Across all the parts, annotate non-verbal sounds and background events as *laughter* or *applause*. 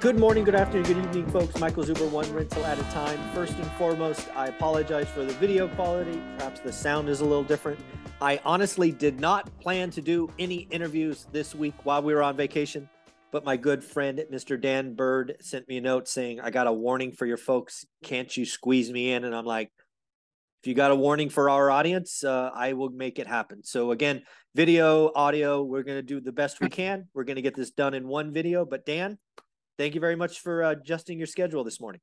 Good morning, good afternoon, good evening, folks. Michael Zuber, one rental at a time. First and foremost, I apologize for the video quality. Perhaps the sound is a little different. I honestly did not plan to do any interviews this week while we were on vacation, but my good friend, Mr. Dan Bird, sent me a note saying, I got a warning for your folks. Can't you squeeze me in? And I'm like, if you got a warning for our audience, uh, I will make it happen. So, again, video, audio, we're going to do the best we can. We're going to get this done in one video. But, Dan, thank you very much for uh, adjusting your schedule this morning.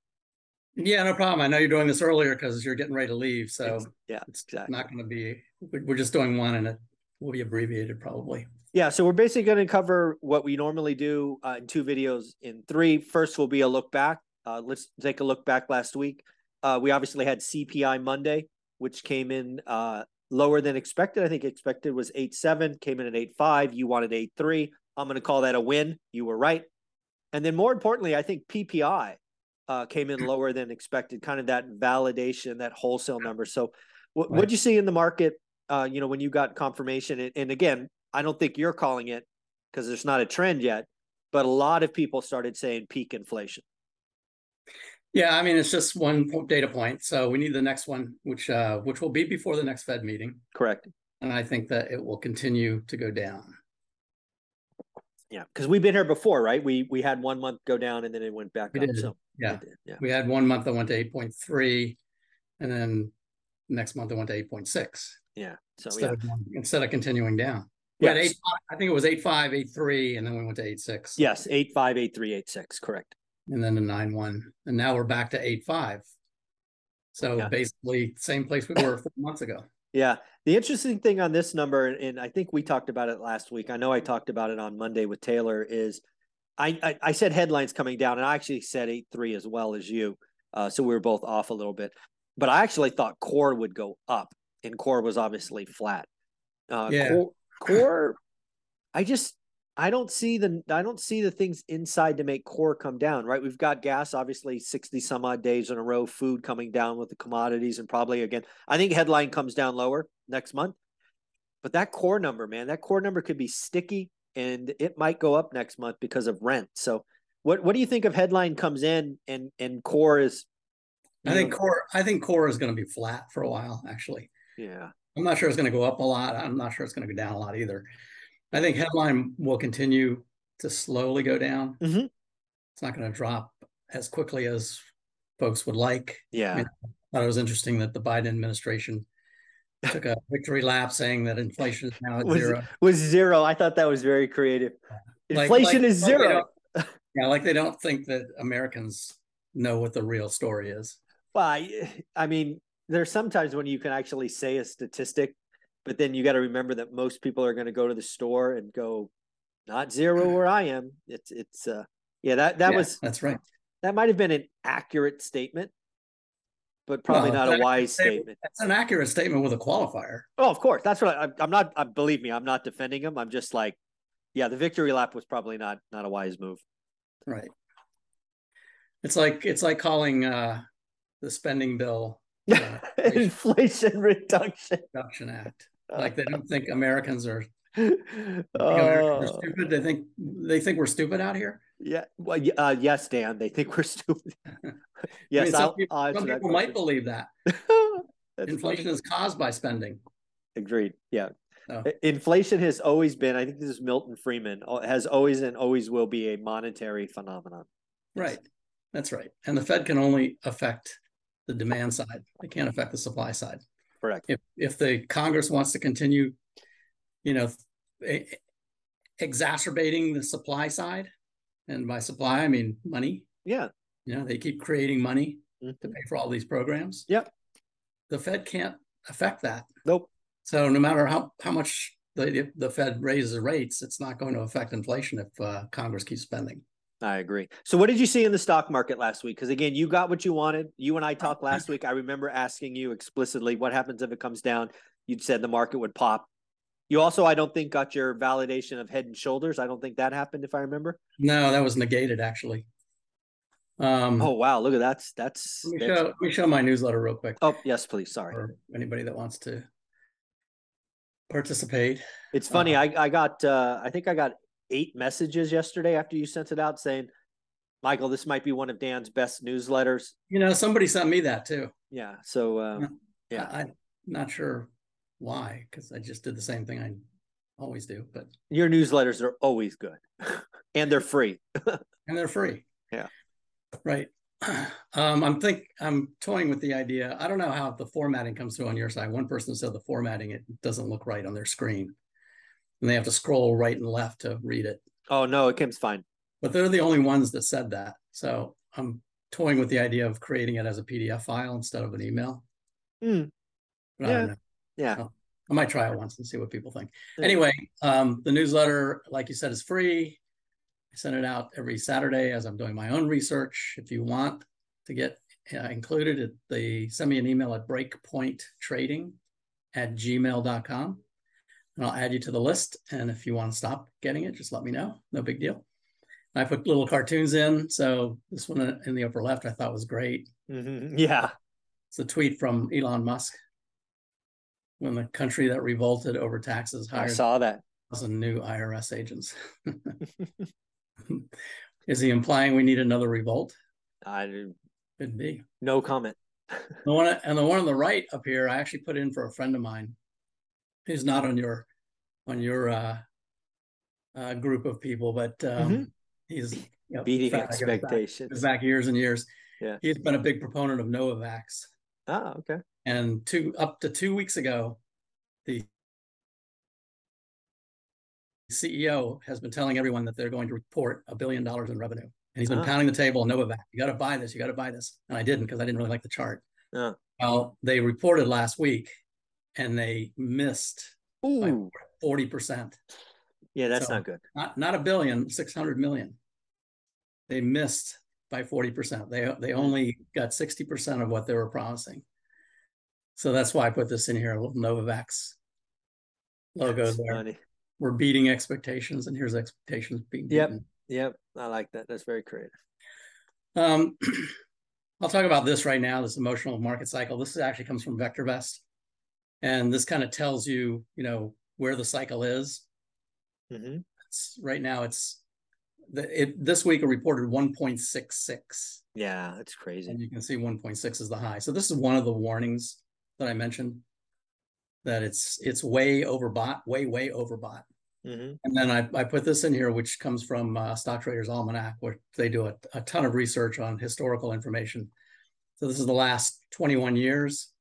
Yeah, no problem. I know you're doing this earlier because you're getting ready to leave. So yeah, it's exactly. not going to be, we're just doing one and it will be abbreviated probably. Yeah, so we're basically going to cover what we normally do uh, in two videos. In three, first will be a look back. Uh, let's take a look back last week. Uh, we obviously had CPI Monday, which came in uh, lower than expected. I think expected was eight seven, came in at eight five. You wanted eight three. I'm going to call that a win. You were right. And then more importantly, I think PPI uh, came in lower than expected, kind of that validation, that wholesale number. So, what Right. did you see in the market? Uh, you know, when you got confirmation, and, and again, I don't think you're calling it because there's not a trend yet, but a lot of people started saying peak inflation. Yeah, I mean, it's just one data point. So we need the next one, which, uh, which will be before the next Fed meeting. Correct. And I think that it will continue to go down. Yeah, because we've been here before, right? We we had one month go down and then it went back We up. did, So yeah. did, yeah, We had one month that went to eight point three and then next month it went to eight point six. yeah. So Instead yeah, of, instead of continuing down. We Yes. eight, I think it was eight five, eight three, and then we went to eight six. yes, eight five eight three eight six. Correct. and then a nine one, and now we're back to eight five. So Yeah. basically, same place we were four months ago. Yeah. The interesting thing on this number, and I think we talked about it last week. I know I talked about it on Monday with Taylor. Is I I, I said headlines coming down, and I actually said eight three as well as you. Uh, so we were both off a little bit, but I actually thought core would go up, and core was obviously flat. Uh, Yeah. core, core, I just I don't see the I don't see the things inside to make core come down. Right, we've got gas, obviously sixty some odd days in a row, food coming down with the commodities, and probably again, I think headline comes down lower next month. But that core number, man, that core number could be sticky, and it might go up next month because of rent. So, what what do you think of headline comes in and and core is? I think know, core. I think core is going to be flat for a while. Actually, yeah, I'm not sure it's going to go up a lot. I'm not sure it's going to go down a lot either. I think headline will continue to slowly go down. Mhm. It's not going to drop as quickly as folks would like. yeah. I thought it was interesting that the Biden administration *laughs* took a victory lap saying that inflation is now at was zero. was zero. I thought that was very creative. Like- Inflation like- is like zero. Yeah, like they don't think that Americans know what the real story is. Well, I, I mean, there's sometimes when you can actually say a statistic, but then you got to remember that most people are going to go to the store and go, not zero *clears throat* where I am. It's it's uh yeah that that Yeah, was that's right. that might have been an accurate statement, but probably Well, not a wise statement. That's an accurate statement with a qualifier. Oh, of course, that's what I, I'm not. I, believe me, I'm not defending him. I'm just like, yeah, the victory lap was probably not not a wise move. Right. It's like it's like calling uh the spending bill *laughs* uh, Inflation reduction. reduction act. Like they don't think Americans are, *laughs* think Americans are Oh. stupid. They think they think we're stupid out here. Yeah. Well, uh, yes, Dan. They think we're stupid. *laughs* I *laughs* yes, mean, some people, some people might believe that. Inflation funny. is caused by spending. agreed. Yeah. Oh. Inflation has always been. I think this is Milton Friedman. Has always and always will be a monetary phenomenon. Right. That's right. And the Fed can only affect the demand side. They can't affect the supply side. Correct. If if the Congress wants to continue, you know, exacerbating the supply side, and by supply I mean money. Yeah. You know, they keep creating money Mhm. to pay for all these programs. Yep. The Fed can't affect that. Nope. So no matter how how much the the Fed raises rates, it's not going to affect inflation if uh, Congress keeps spending. I agree. So, what did you see in the stock market last week? Because again, you got what you wanted. You and I talked *laughs* last week. I remember asking you explicitly, "What happens if it comes down?" You'd said the market would pop. You also, I don't think, got your validation of Head and Shoulders. I don't think that happened, if I remember. No, that was negated actually. Um, oh wow, look at that. that's that's. Let me, show, let me show my newsletter real quick. Oh yes, please. Sorry. For anybody that wants to participate. It's funny. Uh, I I got uh, I think I got eight messages yesterday after you sent it out saying, Michael, this might be one of Dan's best newsletters. You know, somebody sent me that too. Yeah. So um, yeah, I, I'm not sure why because I just did the same thing I always do. But your newsletters are always good, *laughs* and they're free. *laughs* and they're free. Yeah. Right. *clears throat* Um, I'm think I'm toying with the idea. I don't know how the formatting comes through on your side. One person said the formatting it doesn't look right on their screen, and they have to scroll right and left to read it. Oh no, it comes fine. But they're the only ones that said that. So I'm toying with the idea of creating it as a PDF file instead of an email. Mm. Yeah. Yeah. Oh, I might try it once and see what people think. Yeah. Anyway, um, the newsletter, like you said, is free. I send it out every Saturday as I'm doing my own research. If you want to get uh, included, they send me an email at breakpointtrading at gmail.com and I'll add you to the list. And if you want to stop getting it, just let me know. No big deal. I put little cartoons in. So this one in the upper left I thought was great. Mm-hmm. Yeah. It's a tweet from Elon Musk when the country that revolted over taxes hired I saw that. thousand new IRS agents. *laughs* Is he implying we need another revolt? I could be. No comment. *laughs* the one and the one on the right up here, I actually put in for a friend of mine. He's not on your on your uh, uh, group of people, but um, mm-hmm. he's you know, beating expectations back, back, years and years. Yeah, he's been a big proponent of Novavax. Ah, okay. And two up to two weeks ago, the CEO has been telling everyone that they're going to report a billion dollars in revenue. And he's been ah. pounding the table, Novavax, you got to buy this, you got to buy this. And I didn't because I didn't really like the chart. Ah. Well, they reported last week and they missed Ooh. 40%. Yeah, that's so not good. Not, not a billion, 600 million. They missed by 40%. They, they hmm. only got 60% of what they were promising. So that's why I put this in here, a little Novavax logo that's there. Funny. We're beating expectations, and here's expectations being beaten. Yep, yep. I like that. That's very creative. Um, *clears throat* I'll talk about this right now. This emotional market cycle. This actually comes from VectorVest, and this kind of tells you, you know, where the cycle is. Mm-hmm. right now, it's the, it, this week it reported 1.66. Yeah, that's crazy. And you can see 1.6 is the high. So this is one of the warnings that I mentioned that it's it's way overbought, way way overbought. Mm-hmm. And then I, I put this in here, which comes from uh, Stock Traders Almanac, where they do a, a ton of research on historical information. So this is the last 21 years,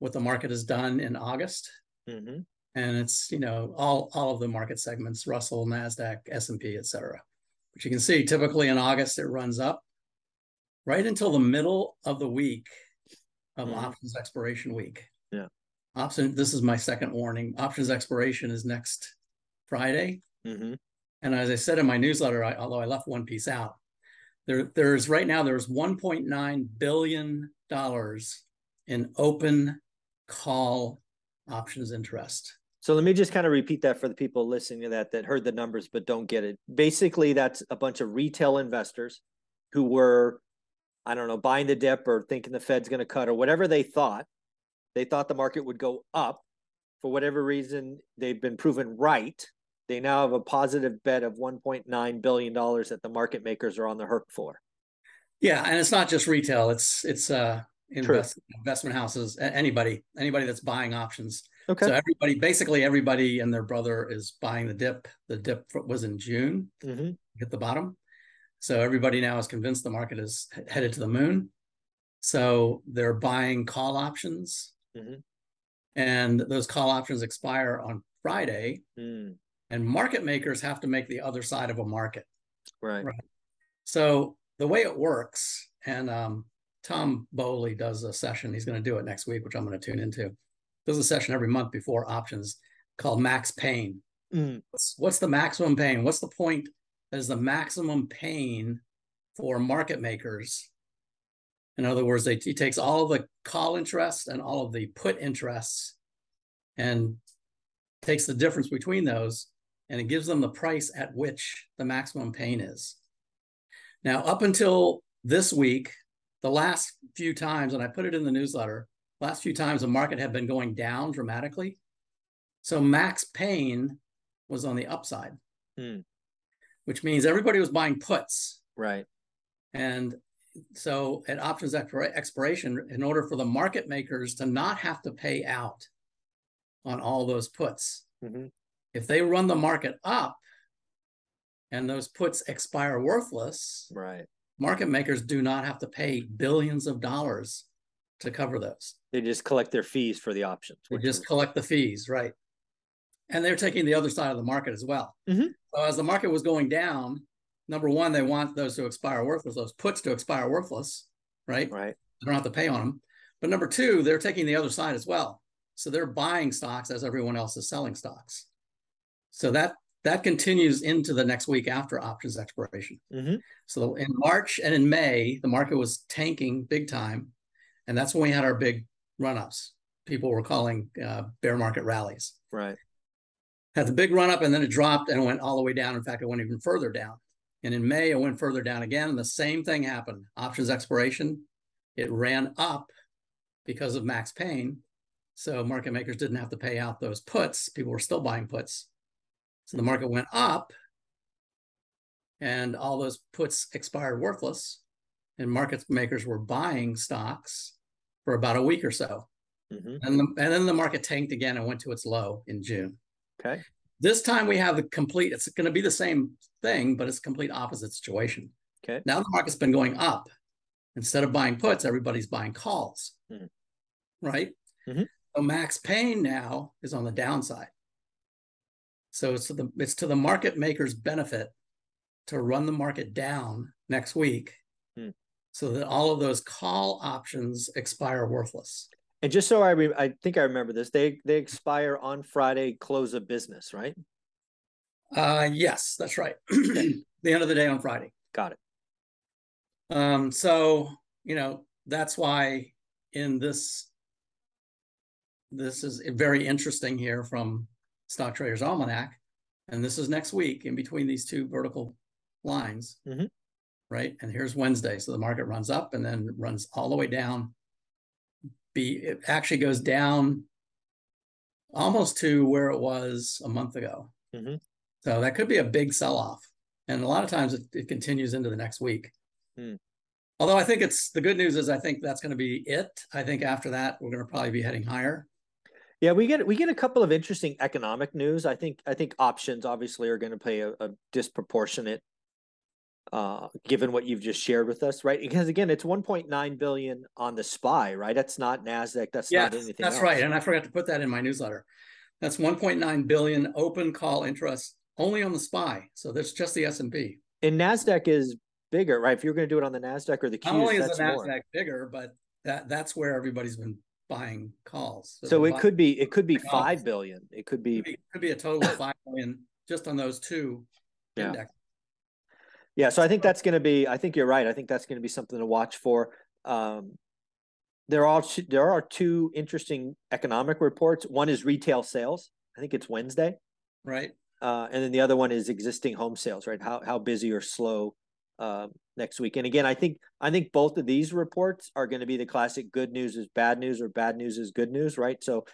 what the market has done in August, mm-hmm. and it's you know all all of the market segments: Russell, Nasdaq, S and P, etc. But you can see typically in August it runs up right until the middle of the week of mm-hmm. options expiration week. Yeah. Option. This is my second warning. Options expiration is next Friday. Mm-hmm. And as I said in my newsletter, I, although I left one piece out, there there's right now there's 1.9 billion dollars in open call options interest. So let me just kind of repeat that for the people listening to that that heard the numbers but don't get it. Basically, that's a bunch of retail investors who were I don't know, buying the dip or thinking the Fed's going to cut or whatever they thought. They thought the market would go up. For whatever reason, they've been proven right. They now have a positive bet of $1.9 billion that the market makers are on the hook for. Yeah, and it's not just retail. It's it's uh invest, investment houses, anybody, anybody that's buying options. Okay. So everybody, basically everybody and their brother is buying the dip. The dip was in June, mm-hmm. hit the bottom. So everybody now is convinced the market is headed to the moon. So they're buying call options. Mm-hmm. And those call options expire on Friday. Mm. And market makers have to make the other side of a market. Right. right. So the way it works, and um, Tom Bowley does a session, he's going to do it next week, which I'm going to tune into. Does a session every month before options called Max Pain. Mm. What's, what's the maximum pain? What's the point is the maximum pain for market makers. In other words, they, he takes all the call interest and all of the put interests and takes the difference between those and it gives them the price at which the maximum pain is. Now, up until this week, the last few times, and I put it in the newsletter, last few times the market had been going down dramatically. So max pain was on the upside, Hmm. which means everybody was buying puts. Right. And so at options expira- expiration, in order for the market makers to not have to pay out on all those puts, hmm if they run the market up and those puts expire worthless, Right. Market makers do not have to pay billions of dollars to cover those. They just collect their fees for the options. They just collect the fees, right? And they're taking the other side of the market as well. Mhm. So as the market was going down, number one, they want those to expire worthless, those puts to expire worthless, right? right. They don't have to pay on them. But number two, they're taking the other side as well. So they're buying stocks as everyone else is selling stocks. So that that continues into the next week after options expiration. hmm So in March and in May, the market was tanking big time. And that's when we had our big run ups. People were calling uh, bear market rallies. Right. Had the big run up and then it dropped and went all the way down. In fact, it went even further down. And in May, it went further down again. And the same thing happened. Options expiration, it ran up because of max pain. So market makers didn't have to pay out those puts. People were still buying puts. So the market went up and all those puts expired worthless. And market makers were buying stocks for about a week or so. hmm And, the, and then the market tanked again and went to its low in June. Okay. This time we have the complete, it's going to be the same thing, but it's a complete opposite situation. Okay. Now the market's been going up. Instead of buying puts, everybody's buying calls. Mhm. Right? Mhm. So max pain now is on the downside. So it's to the it's to the market maker's benefit to run the market down next week Hmm. so that all of those call options expire worthless. And just so I, re- I think I remember this. They they expire on Friday, close of business, right? Uh, yes, that's right. *clears throat* the end of the day on Friday. Got it. Um, so you know that's why in this this is very interesting here from Stock Traders Almanac, and this is next week in between these two vertical lines, Mhm. right? And here's Wednesday, so the market runs up and then runs all the way down. Be it actually goes down almost to where it was a month ago. Mhm. So that could be a big sell off. And a lot of times it, it continues into the next week. Hmm. Although I think it's the good news is I think that's going to be it. I think after that, we're going to probably be heading higher. Yeah, we get we get a couple of interesting economic news. I think I think options obviously are going to play a, a disproportionate, uh, given what you've just shared with us, right? Because again, it's 1.9 billion on the SPY, right? That's not Nasdaq. That's Yeah, not anything. that's else. right. And I forgot to put that in my newsletter. That's 1.9 billion open call interest only on the SPY. So that's just the S&P. And Nasdaq is bigger, right? If you're going to do it on the Nasdaq or the Not only is the more. Nasdaq bigger, but that that's where everybody's been buying calls. So they're it could be it could be Buying five calls. billion. It could be be, could be a total of five million just on those two Yeah. index. Yeah, so I think that's going to be. I think you're right. I think that's going to be something to watch for. Um, there are there are two interesting economic reports. One is retail sales. I think it's Wednesday, right? uh, and then the other one is existing home sales. Right? How how busy or slow um, next week? And again, I think I think both of these reports are going to be the classic good news is bad news or bad news is good news. Right? So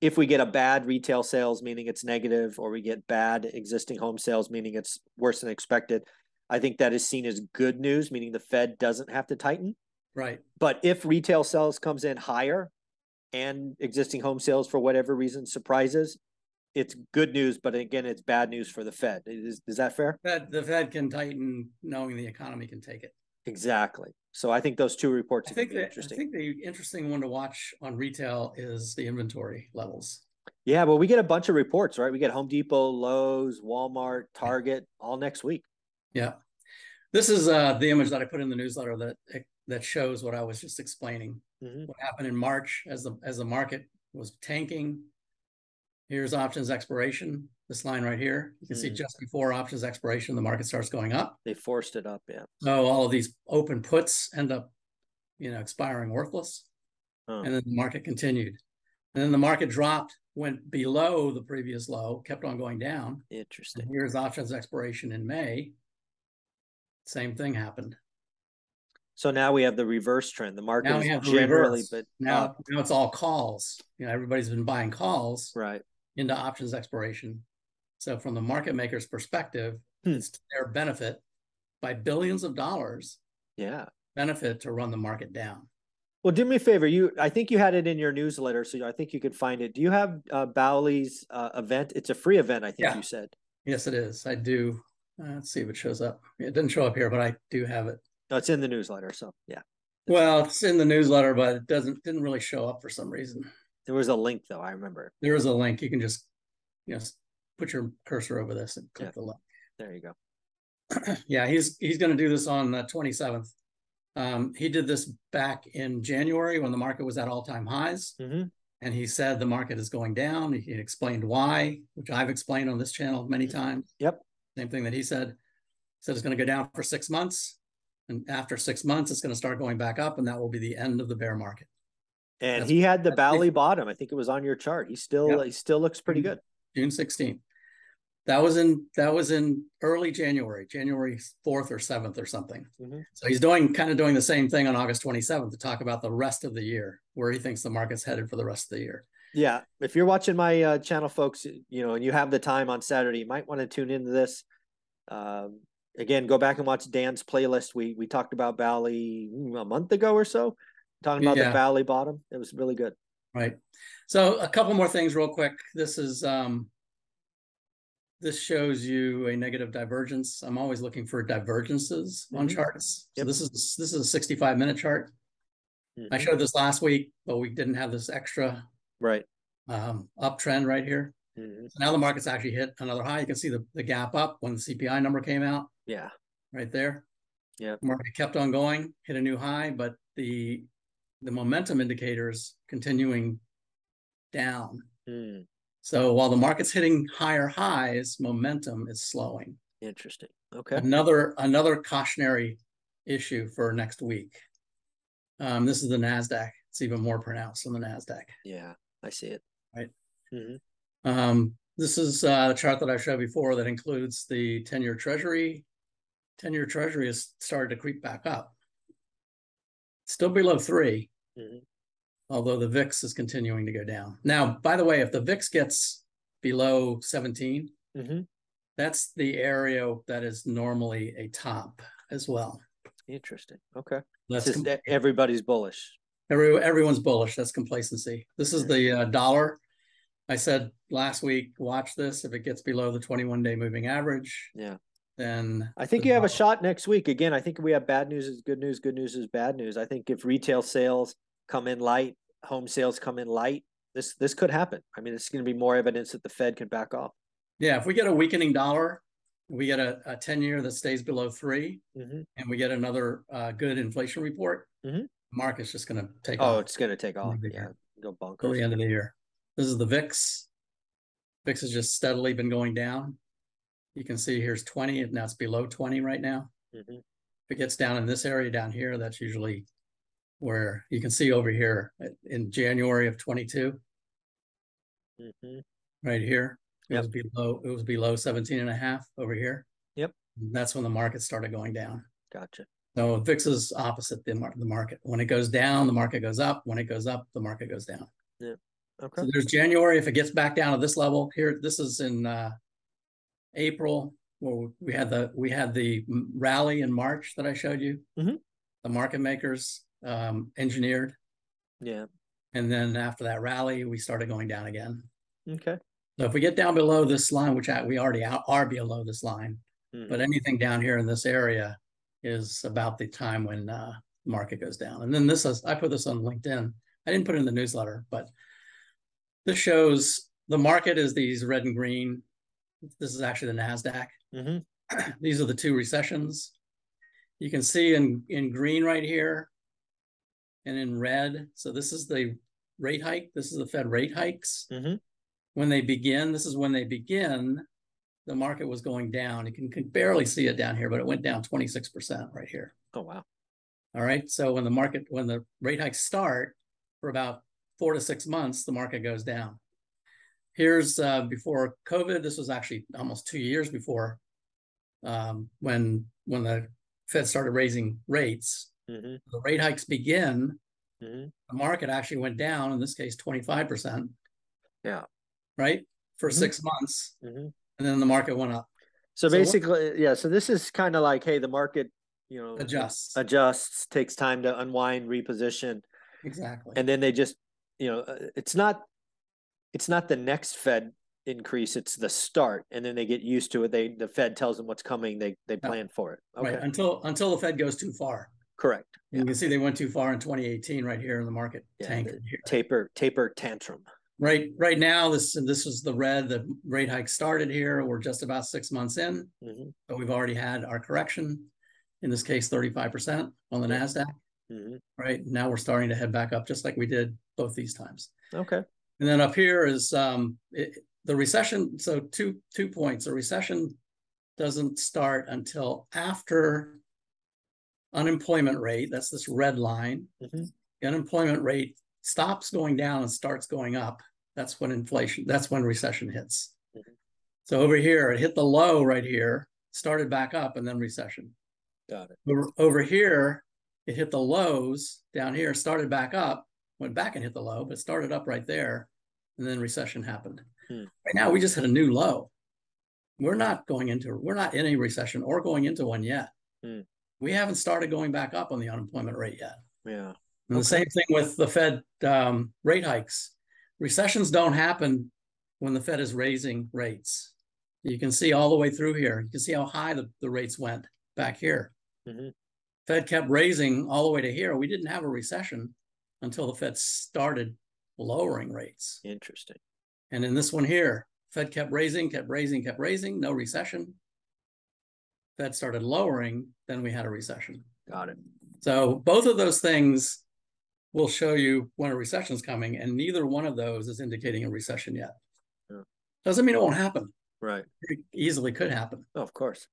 if we get a bad retail sales, meaning it's negative, or we get bad existing home sales, meaning it's worse than expected, I think that is seen as good news, meaning the Fed doesn't have to tighten. Right. But if retail sales comes in higher and existing home sales for whatever reason surprises, it's good news, but again, it's bad news for the Fed. Is, is that fair? Fed, the Fed can tighten knowing the economy can take it. Exactly. So I think those two reports I think be that, I think the interesting one to watch on retail is the inventory levels. Yeah, well, we get a bunch of reports, right? We get Home Depot, Lowe's, Walmart, Target, all next week. Yeah. This is uh, the image that I put in the newsletter that that shows what I was just explaining. Mhm. What happened in March as the as the market was tanking, Here's options expiration, this line right here. You can see Mm. just before options expiration, the market starts going up. They forced it up. Yeah. So all of these open puts end up, you know, expiring worthless. Oh, And then the market continued. And then the market dropped, went below the previous low, kept on going down. And interesting. here's options expiration in May. Same thing happened. So now we have the reverse trend. The market Now is generally, reverse. but Now, now it's all calls. You know, everybody's been buying calls right. Into options expiration. So from the market maker's perspective, Hmm. it's to their benefit by billions of dollars Yeah. benefit to run the market down. Well, do me a favor. You, I think you had it in your newsletter, so I think you could find it. Do you have uh, Bowley's uh, event? It's a free event, I think Yeah. you said. Yes, it is. I do. Uh, let's see if it shows up. It didn't show up here, but I do have it. No, it's in the newsletter. So yeah, Well, it's in the newsletter, but it doesn't didn't really show up for some reason. There was a link though. I remember. There is a link. You can just, you know, put your cursor over this and click Yeah. the link. There you go. *clears throat* yeah, he's he's going to do this on the 27th. Um, he did this back in January when the market was at all time highs, hmm and he said the market is going down. He explained why, which I've explained on this channel many times. Yep. Same thing that he said. He said it's going to go down for six months, and after six months, it's going to start going back up, and that will be the end of the bear market. And That's- he had the Bowley bottom. I think it was on your chart. He still, Yep. he still looks pretty Mhm. good. June 16th. That was in that was in early January, January 4th or 7th or something. Mhm. So he's doing kind of doing the same thing on August 27th to talk about the rest of the year, where he thinks the market's headed for the rest of the year. Yeah. If you're watching my uh, channel, folks, you know, and you have the time on Saturday, you might want to tune into this. Um, again, go back and watch Dan's playlist. We we talked about Bowley mm, a month ago or so, talking about Yeah. the Bowley bottom. It was really good. Right. So a couple more things real quick. This is um this shows you a negative divergence. I'm always looking for divergences on Mhm. charts. So Yep. this is this is a 65 minute chart. I Mhm. showed this last week, but we didn't have this extra Right. um uptrend right here. Mhm. So now the market's actually hit another high. You can see the, the gap up when the CPI number came out Yeah. right there. Yeah. Market kept on going, hit a new high, but the the momentum indicators continuing down. Mm, So while the market's hitting higher highs, momentum is slowing. interesting. Okay. Another another cautionary issue for next week. Um, this is the Nasdaq. It's even more pronounced on the Nasdaq. Yeah, I see it. Right. hmm Um, this is uh, a chart that I've showed before that includes the 10-year treasury. 10-year treasury has started to creep back up. Still below three, Mhm. although the VIX is continuing to go down. Now, by the way, if the VIX gets below 17, hmm that's the area that is normally a top as well. Interesting. Okay. That's com- everybody's bullish. every, everyone's bullish. That's complacency. This is the uh, dollar. I said last week, watch this. If it gets below the 21 day moving average, Yeah. Then I think you have a shot next week. Again, I think we have bad news is good news, good news is bad news. I think if retail sales come in light, home sales come in light, this this could happen. I mean, it's going to be more evidence that the Fed can back off. Yeah, if we get a weakening dollar, we get a, a 10 year that stays below three, hmm and we get another uh, good inflation report, Mhm. market's just going to take Oh, off it's going to take off. Yeah, go till the end of the year. This is the VIX. VIX has just steadily been going down. You can see here's 20, and that's below 20 right now. hmm If it gets down in this area down here, that's usually where you can see over here uh, in January of 22, hmm right here. It Yep. was below, it was below 17 and a half over here. Yep. And that's when the market started going down. Gotcha. So VIX is opposite the, mar- the market. When it goes down, the market goes up. When it goes up, the market goes down. Yeah. Okay. So there's January. If it gets back down to this level here, this is in uh, April where we had the we had the rally in March that I showed you. Mhm. The market makers um, engineered, Yeah. and then after that rally, we started going down again. Okay. So if we get down below this line, which I, we already are below this line, Mhm. but anything down here in this area is about the time when uh, the market goes down. And then this is I put this on LinkedIn. I didn't put it in the newsletter, but this shows the market is these red and green. This is actually the Nasdaq. Mhm. *clears throat* These are the two recessions. You can see in in green right here, and in red. So this is the rate hike. This is the Fed rate hikes. Mhm. when they begin, this is when they begin, the market was going down. You can, can barely see it down here, but it went down 26% right here. Oh wow. All right. So when the market, when the rate hikes start for about four to six months, the market goes down. Here's uh, before COVID. This was actually almost two years before um, when when the Fed started raising rates. Mm-hmm. The rate hikes begin. Mm-hmm. The market actually went down. In this case, twenty five percent. Yeah. Right for Mhm. six months, Mm-hmm. and then the market went up. So So what- basically, yeah. So this is kind of like, hey, the market, you know, Adjusts adjusts, takes time to unwind, reposition, exactly. and then they just, you know, uh, it's not, it's not the next Fed increase; it's the start, and then they get used to it. They the Fed tells them what's coming. They they Yeah. plan for it. Okay, Right until until the Fed goes too far. correct. You can see they went too far in 2018 right here in the market Yeah, tank. Taper taper tantrum. Right, right now, this this is the red. The rate hike started here. We're just about six months in, hmm but we've already had our correction. In this case, 35% on the Yeah. Nasdaq. hmm Right now, we're starting to head back up, just like we did both these times. Okay. And then up here is um, it, the recession. So two two points. The recession doesn't start until after unemployment rate. That's this red line. Mhm. The unemployment rate stops going down and starts going up. That's when inflation. That's when recession hits. Mhm. So over here, it hit the low right here, started back up, and then recession. Got it. Over, over here, it hit the lows down here, started back up, went back and hit the low, but started up right there, and then recession happened. Hmm. Right now, we just hit a new low. We're not going into, we're not in a recession or going into one yet. Hmm. We haven't started going back up on the unemployment rate yet. Yeah. And Okay. the same thing with the Fed um, rate hikes. Recessions don't happen when the Fed is raising rates. You can see all the way through here. You can see how high the, the rates went back here. Mhm. Fed kept raising all the way to here. We didn't have a recession until the Fed started lowering rates. Interesting. And in this one here, Fed kept raising, kept raising, kept raising, no recession. Fed started lowering, then we had a recession. Got it. So both of those things will show you when a recession is coming, and neither one of those is indicating a recession yet. Yeah. Doesn't mean it won't happen. Right. It easily could happen. Oh, of course.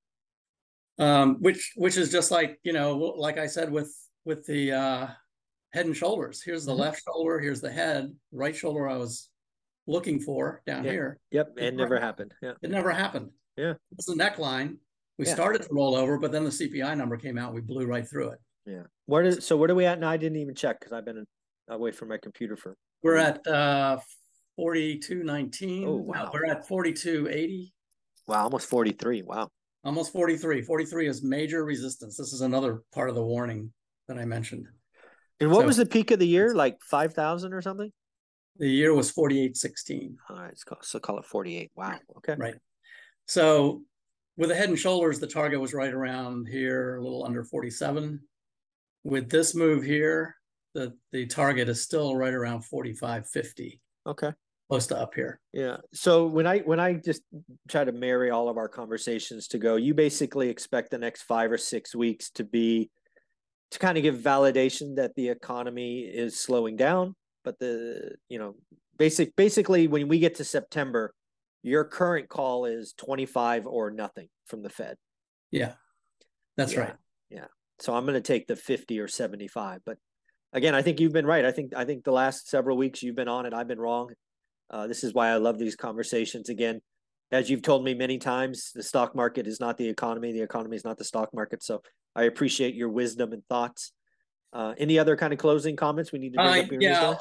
Um, which which is just like you know, like I said with with the uh, head and shoulders. Here's the Mhm. left shoulder. Here's the head. Right shoulder. I was looking for down Yeah. here. Yep. It It never never happened. Yeah. It never happened. Yeah. It's the neckline. We Yeah. started to roll over, but then the CPI number came out. We blew right through it. Yeah. Where is so where are we at And I didn't even check because I've been away from my computer for We're at uh forty-two nineteen. Oh, wow. We're at forty-two eighty, wow, almost 43. Wow. almost forty-three. Forty-three is major resistance. This is another part of the warning that I mentioned. And what So- was the peak of the year? Like 5,000 or something? The year was forty-eight sixteen, All right. Call, so call it 48. Wow. Okay. right? So with the head and shoulders, the target was right around here, a little under forty-seven. With this move here, the the target is still right around forty-five fifty, Okay. close to up here. Yeah. So when I when I just try to marry all of our conversations to go, you basically expect the next five or six weeks to be to kind of give validation that the economy is slowing down, but the you know basic basically when we get to September, your current call is 25 or nothing from the Fed. Yeah, that's Yeah, right. Yeah. So I'm going to take the 50 or 75. But again, I think you've been right. I think I think the last several weeks you've been on it. I've been wrong. Uh, this is why I love these conversations. Again, as you've told me many times, the stock market is not the economy. The economy is not the stock market. So I appreciate your wisdom and thoughts. Uh, any other kind of closing comments we need to bring Uh, up yeah,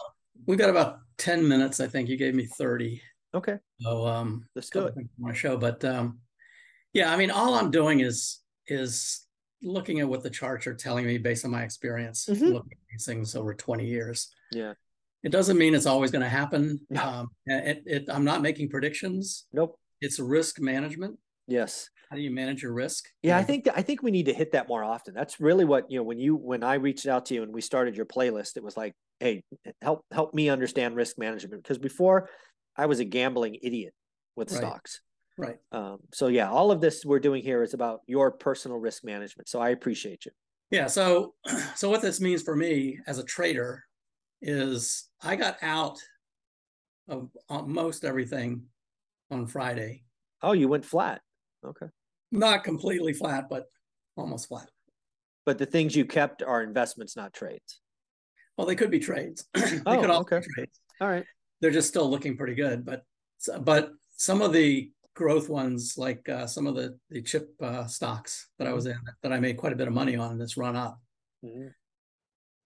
we've got about ten minutes. I think you gave me thirty. Okay, So um, let's do couple it. things on my show, but um, yeah, I mean, all I'm doing is is looking at what the charts are telling me based on my experience Mhm. looking at these things over 20 years. Yeah. It doesn't mean it's always going to happen. No. Um, it, it, I'm not making predictions. Nope. It's risk management. Yes. How do you manage your risk? Yeah, I think that, I think we need to hit that more often. That's really what you know when you when I reached out to you and we started your playlist. It was like, hey, help help me understand risk management because before I was a gambling idiot with Right. stocks. right. Um, so yeah, all of this we're doing here is about your personal risk management. So I appreciate you. Yeah. So, *clears throat* so what this means for me as a trader is I got out of most everything on Friday. Oh, you went flat. Okay. Not completely flat, but almost flat. But the things you kept are investments, not trades. Well, they could be trades. *clears throat* they oh, could okay. trades. All right. They're just still looking pretty good, but but some of the growth ones, like uh, some of the the chip uh, stocks that I was in, that I made quite a bit of money on, that's run up mm-hmm.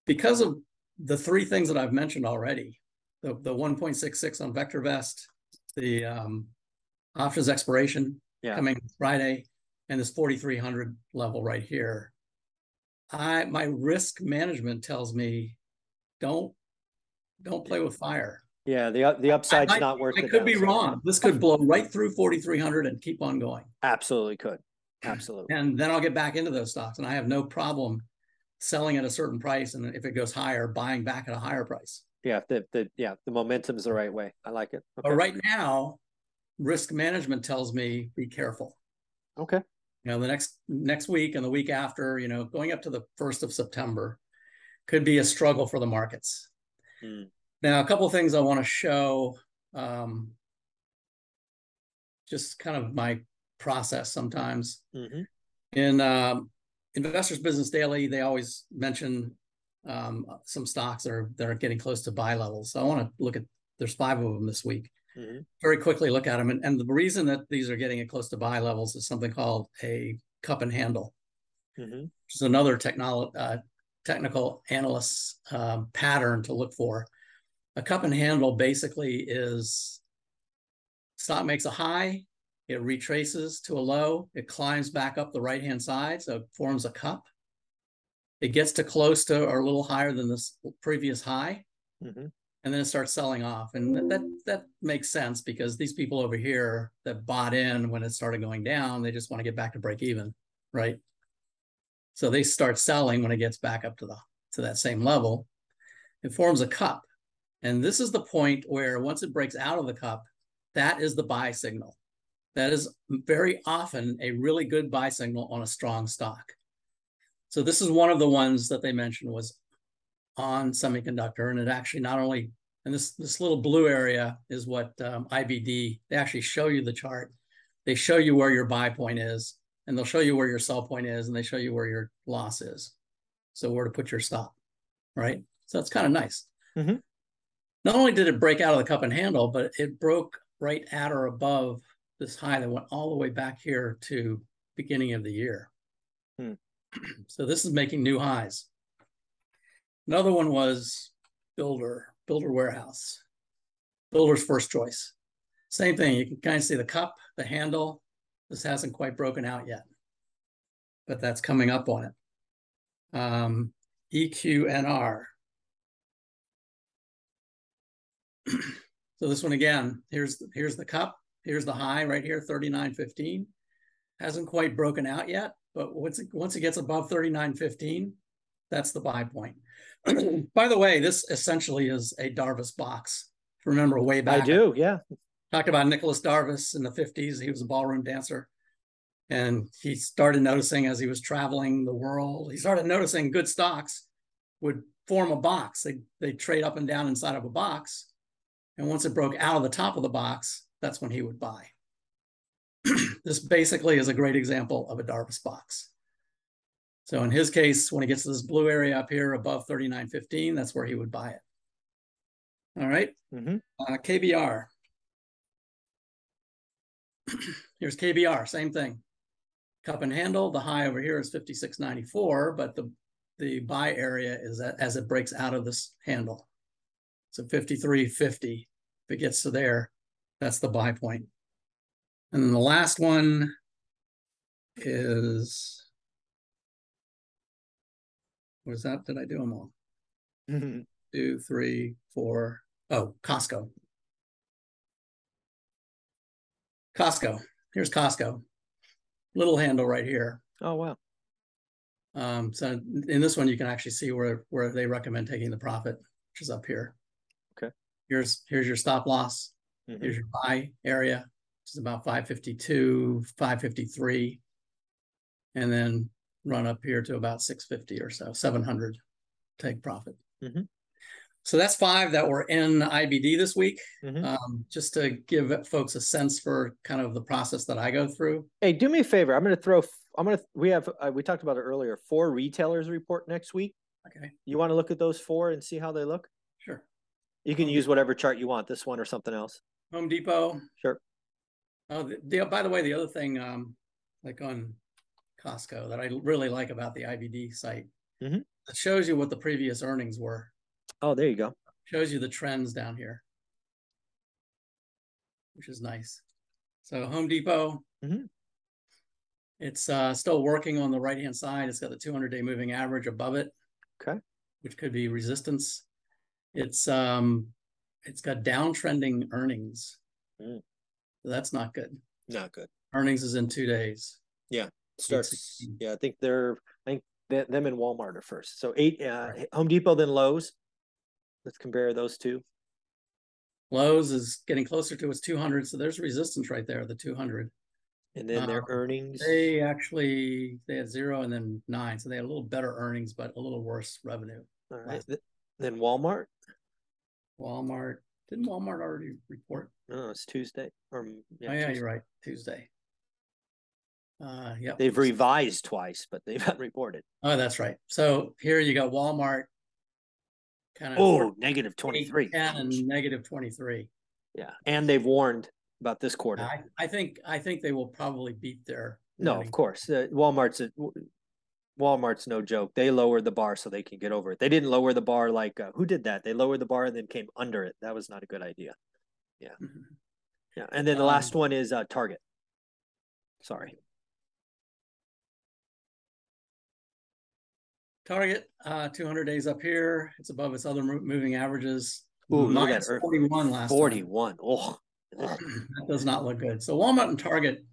because of the three things that I've mentioned already. The the 1.66 on Vector VectorVest, the um, options expiration yeah. coming Friday, and this 4,300 level right here. I my risk management tells me don't don't play with fire. Yeah, the the upside's I, not worth it. I could be wrong. This could blow right through 4,300 and keep on going. Absolutely could. *clears throat* Absolutely. And then I'll get back into those stocks, and I have no problem selling at a certain price, and if it goes higher, buying back at a higher price. Yeah, the the yeah the momentum's the right way. I like it. Okay. But right now, risk management tells me be careful. Okay. You know, the next next week and the week after, you know, going up to the first of September could be a struggle for the markets. Hmm. Now, a couple of things I want to show. Um, just kind of my process sometimes. Mm-hmm. In um, Investors Business Daily, they always mention um, some stocks that are that are getting close to buy levels. So I want to look at. There's five of them this week. Mm-hmm. Very quickly look at them, and, and the reason that these are getting it close to buy levels is something called a cup and handle, mm-hmm. which is another technolo- uh, technical analyst um, pattern to look for. A cup and handle basically is stock makes a high, it retraces to a low, it climbs back up the right hand side, so it forms a cup. It gets to close to or a little higher than this previous high, mm-hmm. And then it starts selling off. And that that makes sense because these people over here that bought in when it started going down, they just want to get back to break even, right? So they start selling when it gets back up to the to that same level. It forms a cup. And this is the point where once it breaks out of the cup, that is the buy signal. That is very often a really good buy signal on a strong stock. So this is one of the ones that they mentioned was on semiconductor, and it actually not only and this this little blue area is what um, IBD. They actually show you the chart. They show you where your buy point is, and they'll show you where your sell point is, and they show you where your loss is. So where to put your stop, right? So that's kind of nice. Mm-hmm. Not only did it break out of the cup and handle, but it broke right at or above this high that went all the way back here to beginning of the year. Hmm. *clears throat* So this is making new highs. Another one was Builder, Builder Warehouse, Builder's first choice. Same thing. You can kind of see the cup, the handle. This hasn't quite broken out yet, but that's coming up on it. Um, EQNR, *clears throat* so this one again, here's here's the cup, here's the high right here, 39.15. Hasn't quite broken out yet, but once it once it gets above 39.15, that's the buy point. *clears throat* By the way, this essentially is a Darvas box. Remember way back. I do, yeah. Talked about Nicholas Darvas in the 50s. He was a ballroom dancer. And he started noticing as he was traveling the world, he started noticing good stocks would form a box. They they trade up and down inside of a box. And once it broke out of the top of the box, that's when he would buy. *clears throat* this basically is a great example of a Darvas box. So in his case, when he gets to this blue area up here above 39.15, that's where he would buy it. All right, mm-hmm. uh, KBR. *clears throat* Here's KBR, same thing. Cup and handle, the high over here is 56.94, but the, the buy area is as it breaks out of this handle. So 53.50 if it gets to there, that's the buy point. And then the last one is, was that? Did I do them all? Mm-hmm. Two, three, four. Oh, Costco. Costco. Here's Costco. Little handle right here. Oh wow. Um, so in this one, you can actually see where where they recommend taking the profit, which is up here Okay. here's here's your stop loss. Mm-hmm. Here's your buy area, which is about 552, 553, and then run up here to about 650 or so, 700 take profit. Mm-hmm. So that's five that were in IBD this week. Mhm. Um, just to give folks a sense for kind of the process that I go through. Hey, do me a favor. I'm going to throw. I'm going to. We have. Uh, we talked about it earlier. Four retailers report next week. Okay, You want to look at those four and see how they look? sure. You can use whatever chart you want. This one or something else. Home Depot. Sure. Oh, the, the by the way, the other thing, um, like on Costco that I really like about the IBD site, Mhm. it shows you what the previous earnings were. Oh, there you go. Shows you the trends down here, which is nice. So Home Depot. Mhm. It's uh, still working on the right hand side. It's got the 200 day moving average above it. Okay. Which could be resistance. It's um, it's got downtrending earnings. Mm. That's not good. Not good. Earnings is in two days. Starts. Yeah, I think they're. I think th- them and Walmart are first. So eight. Uh, Home Depot then Lowe's. Let's compare those two. Lowe's is getting closer to its 200, so there's resistance right there, the 200. And then their Um, earnings. They actually they had zero and then nine, so they had a little better earnings, but a little worse revenue. All right. th- Then Walmart. Walmart didn't Walmart already report? No, it's Tuesday. Or mm, oh yeah, Tuesday. you're right, Tuesday. Uh, yeah. They've revised twice, but they've *laughs* not reported. Oh, that's right. So here you got Walmart. Kind of Oh, negative twenty-three. and negative 23. Yeah, and they've warned about this quarter. I, I think I think they will probably beat their No, of course. Uh, Walmart's a, Walmart's no joke. They lowered the bar so they can get over it. They didn't lower the bar like uh, who did that? They lowered the bar and then came under it. That was not a good idea. Mhm. Yeah, and then the last Um, one is uh, Target. Sorry. Target, uh, 200 days up here. It's above its other moving averages. Ooh, look at Minus Earth. 41 last time. Forty-one. Oh, *laughs* That does not look good. So Walmart and Target,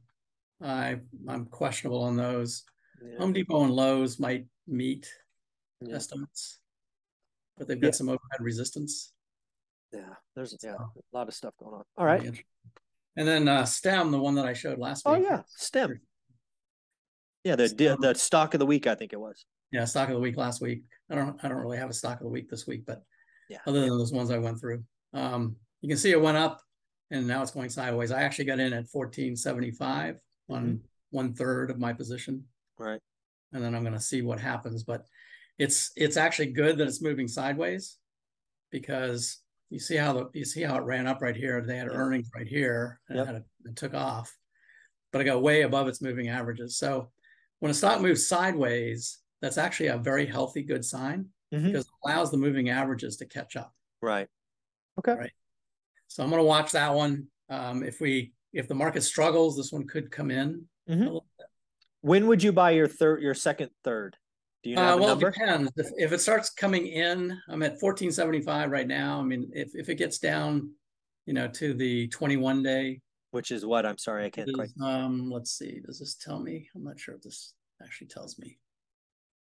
I I'm questionable on those. yeah. Home Depot and Lowe's might meet Yeah. estimates, but they've got Yeah. some overhead resistance. yeah, there's yeah a lot of stuff going on. All right. And then uh, STEM, the one that I showed last week. Oh yeah, STEM. Yeah, the the, STEM. the stock of the week, I think it was. Yeah, stock of the week last week. I don't I don't really have a stock of the week this week, but Yeah. other than those ones I went through. Um, you can see it went up and now it's going sideways. I actually got in at 1475 on one third of my position. Right. And then I'm gonna see what happens. But it's it's actually good that it's moving sideways because you see how the you see how it ran up right here. They had Yeah. earnings right here and it, Yep. had a, it took off, but it got way above its moving averages. So when a stock moves sideways, that's actually a very healthy, good sign Mhm. because it allows the moving averages to catch up. Right. Okay. Right. So I'm going to watch that one. Um, if we if the market struggles, this one could come in. a Mhm. little bit. When would you buy your third, your second third? Do you Uh, have a well, number? it depends. If, if it starts coming in, I'm at 1475 right now. I mean, if if it gets down, you know, to the 21 day, Which is what? I'm sorry, I can't it quite. um, let's see. Does this tell me? I'm not sure if this actually tells me,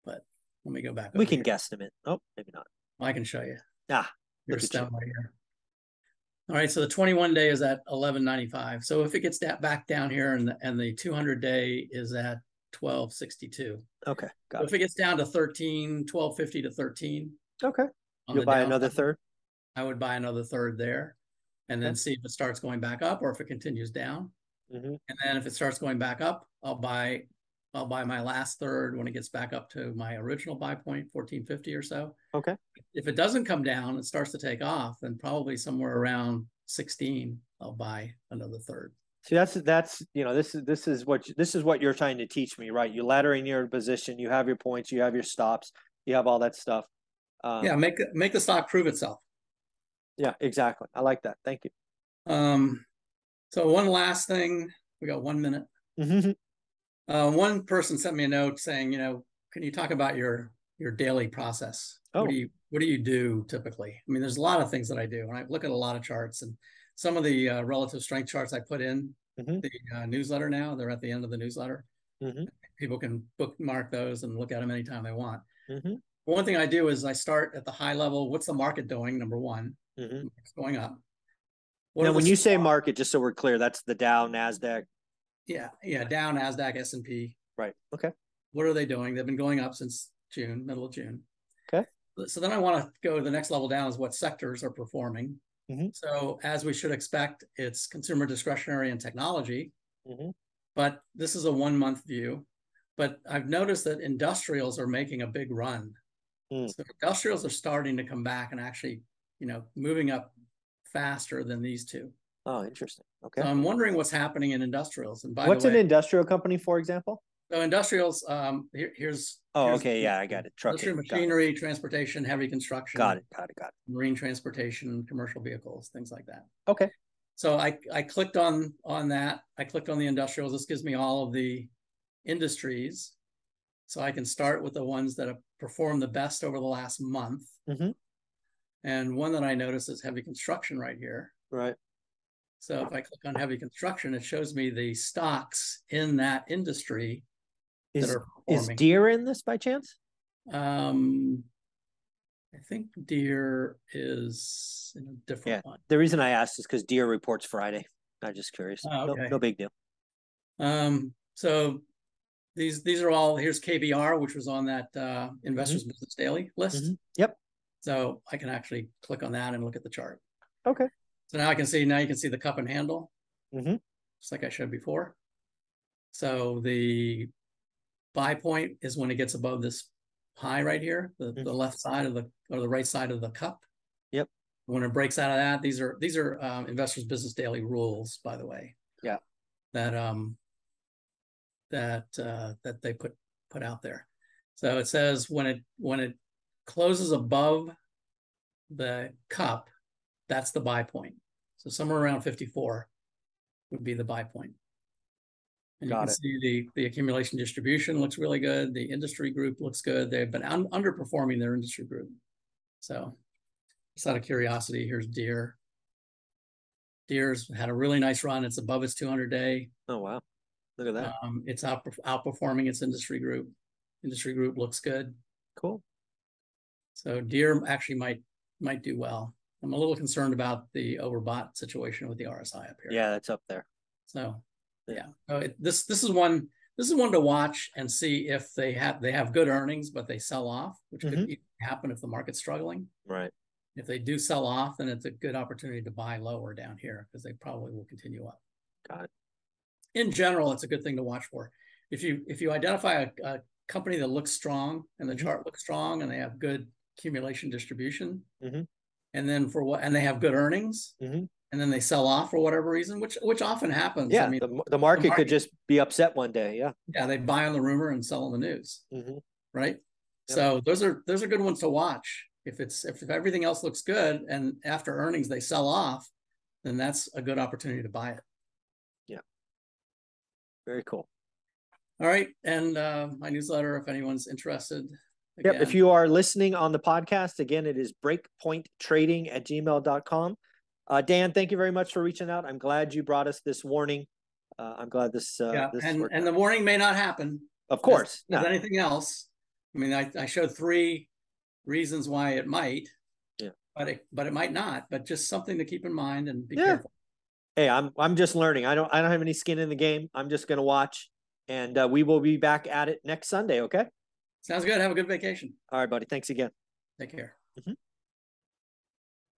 but let me go back. We can here. guesstimate. Oh, maybe not. I can show you. Ah, Your at you. right here. All right, so the 21 day is at 1195. So if it gets that back down here and the, and the 200 day is at 1262. Okay, got If it. it gets down to 13, 1250 to 13. Okay, you'll buy down another third. I would buy another third there and then Okay. see if it starts going back up or if it continues down. Mhm. And then if it starts going back up, I'll buy I'll buy my last third when it gets back up to my original buy point, 1450 or so. Okay. If it doesn't come down, it starts to take off, then probably somewhere around 16, I'll buy another third. See, that's that's you know this is this is what this is what you're trying to teach me, right? You ladder in your position, you have your points, you have your stops, you have all that stuff. Um, yeah, make make the stock prove itself. yeah, exactly. I like that. Thank you. Um, so one last thing, we got one minute. Mhm. Uh, one person sent me a note saying, you know, can you talk about your your daily process? Oh. What do you what do you do typically? I mean, there's a lot of things that I do, and I look at a lot of charts, and some of the uh, relative strength charts I put in Mhm. the uh, newsletter now. They're at the end of the newsletter. Mhm. People can bookmark those and look at them anytime they want. Mhm. One thing I do is I start at the high level. What's the market doing? Number one, it's going up. What Now, when you say market, just so we're clear, that's the Dow, Nasdaq, yeah, yeah, down Nasdaq, S and P. right? Okay. What are they doing? They've been going up since June, middle of June. Okay. So then I want to go to the next level down is what sectors are performing. Mhm. So as we should expect, it's consumer discretionary and technology. Mhm. But this is a one month view. But I've noticed that industrials are making a big run. Mm. So industrials are starting to come back and actually, you know, moving up faster than these two. Oh, interesting. Okay. So I'm wondering what's happening in industrials. And by What's the an industrial company, for example? so industrials, um, here, here's. Oh, here's okay. Yeah, I got it. Trucking. Got it. machinery, transportation, heavy construction. Got it. Got it. Got it. Marine transportation, commercial vehicles, things like that. Okay. So I, I clicked on, on that. I clicked on the industrials. This gives me all of the industries. So I can start with the ones that have performed the best over the last month. Mhm. And one that I noticed is heavy construction right here. Right. So if I click on heavy construction, it shows me the stocks in that industry that Is are performing. is Deere in this by chance? Um, I think Deere is in a different one. The reason I asked is because Deere reports Friday. I'm just curious. Oh, no, okay. no big deal. Um, so these these are all here's KBR, which was on that uh, Investors Business Daily list. Mhm. Yep. So I can actually click on that and look at the chart. Okay. So now I can see now you can see the cup and handle, Mhm. just like I showed before. So the buy point is when it gets above this high right here, the, the left side of the or the right side of the cup. Yep. When it breaks out of that, these are these are um, Investors Business Daily rules, by the way. Yeah. That um that uh that they put put out there. So it says when it when it closes above the cup, that's the buy point. So somewhere around 54 would be the buy point. And Got you can it. see the the accumulation distribution looks really good. The industry group looks good. They've been un- underperforming their industry group. So just out of curiosity, here's Deere. Deere's had a really nice run. It's above its 200 day. Oh wow. Look at that. Um, it's out, outperforming its industry group. Industry group looks good. cool. So Deere actually might might do well. I'm a little concerned about the overbought situation with the RSI up here. Yeah, that's up there. So Yeah. so it, this this is one this is one to watch and see if they have they have good earnings but they sell off, which could Mhm. e- happen if the market's struggling. Right. If they do sell off, then it's a good opportunity to buy lower down here because they probably will continue up. Got it. In general, it's a good thing to watch for. If you if you identify a, a company that looks strong and the Mhm. chart looks strong and they have good accumulation distribution, Mhm. And then for what and they have good earnings, Mhm. and then they sell off for whatever reason, which which often happens. Yeah, I mean, the, the market market- could just be upset one day. Yeah. yeah, they buy on the rumor and sell on the news, Mhm. right? Yep. So those are those are good ones to watch. If it's if everything else looks good and after earnings they sell off, then that's a good opportunity to buy it. Yeah very cool. All right, and uh, my newsletter if anyone's interested. Yep. If you are listening on the podcast, again, it is breakpointtrading at gmail.com. Uh, Dan, thank you very much for reaching out. I'm glad you brought us this warning. Uh, I'm glad this, uh, yeah, this and worked and the warning may not happen. of course. As No. anything else, I mean, I, I showed three reasons why it might. Yeah. But it but it might not. But just something to keep in mind and be Yeah. careful. Hey, I'm I'm just learning. I don't I don't have any skin in the game. I'm just gonna watch, and uh, we will be back at it next Sunday. Okay. Sounds good. Have a good vacation. All right, buddy. Thanks again. Take care. Mhm.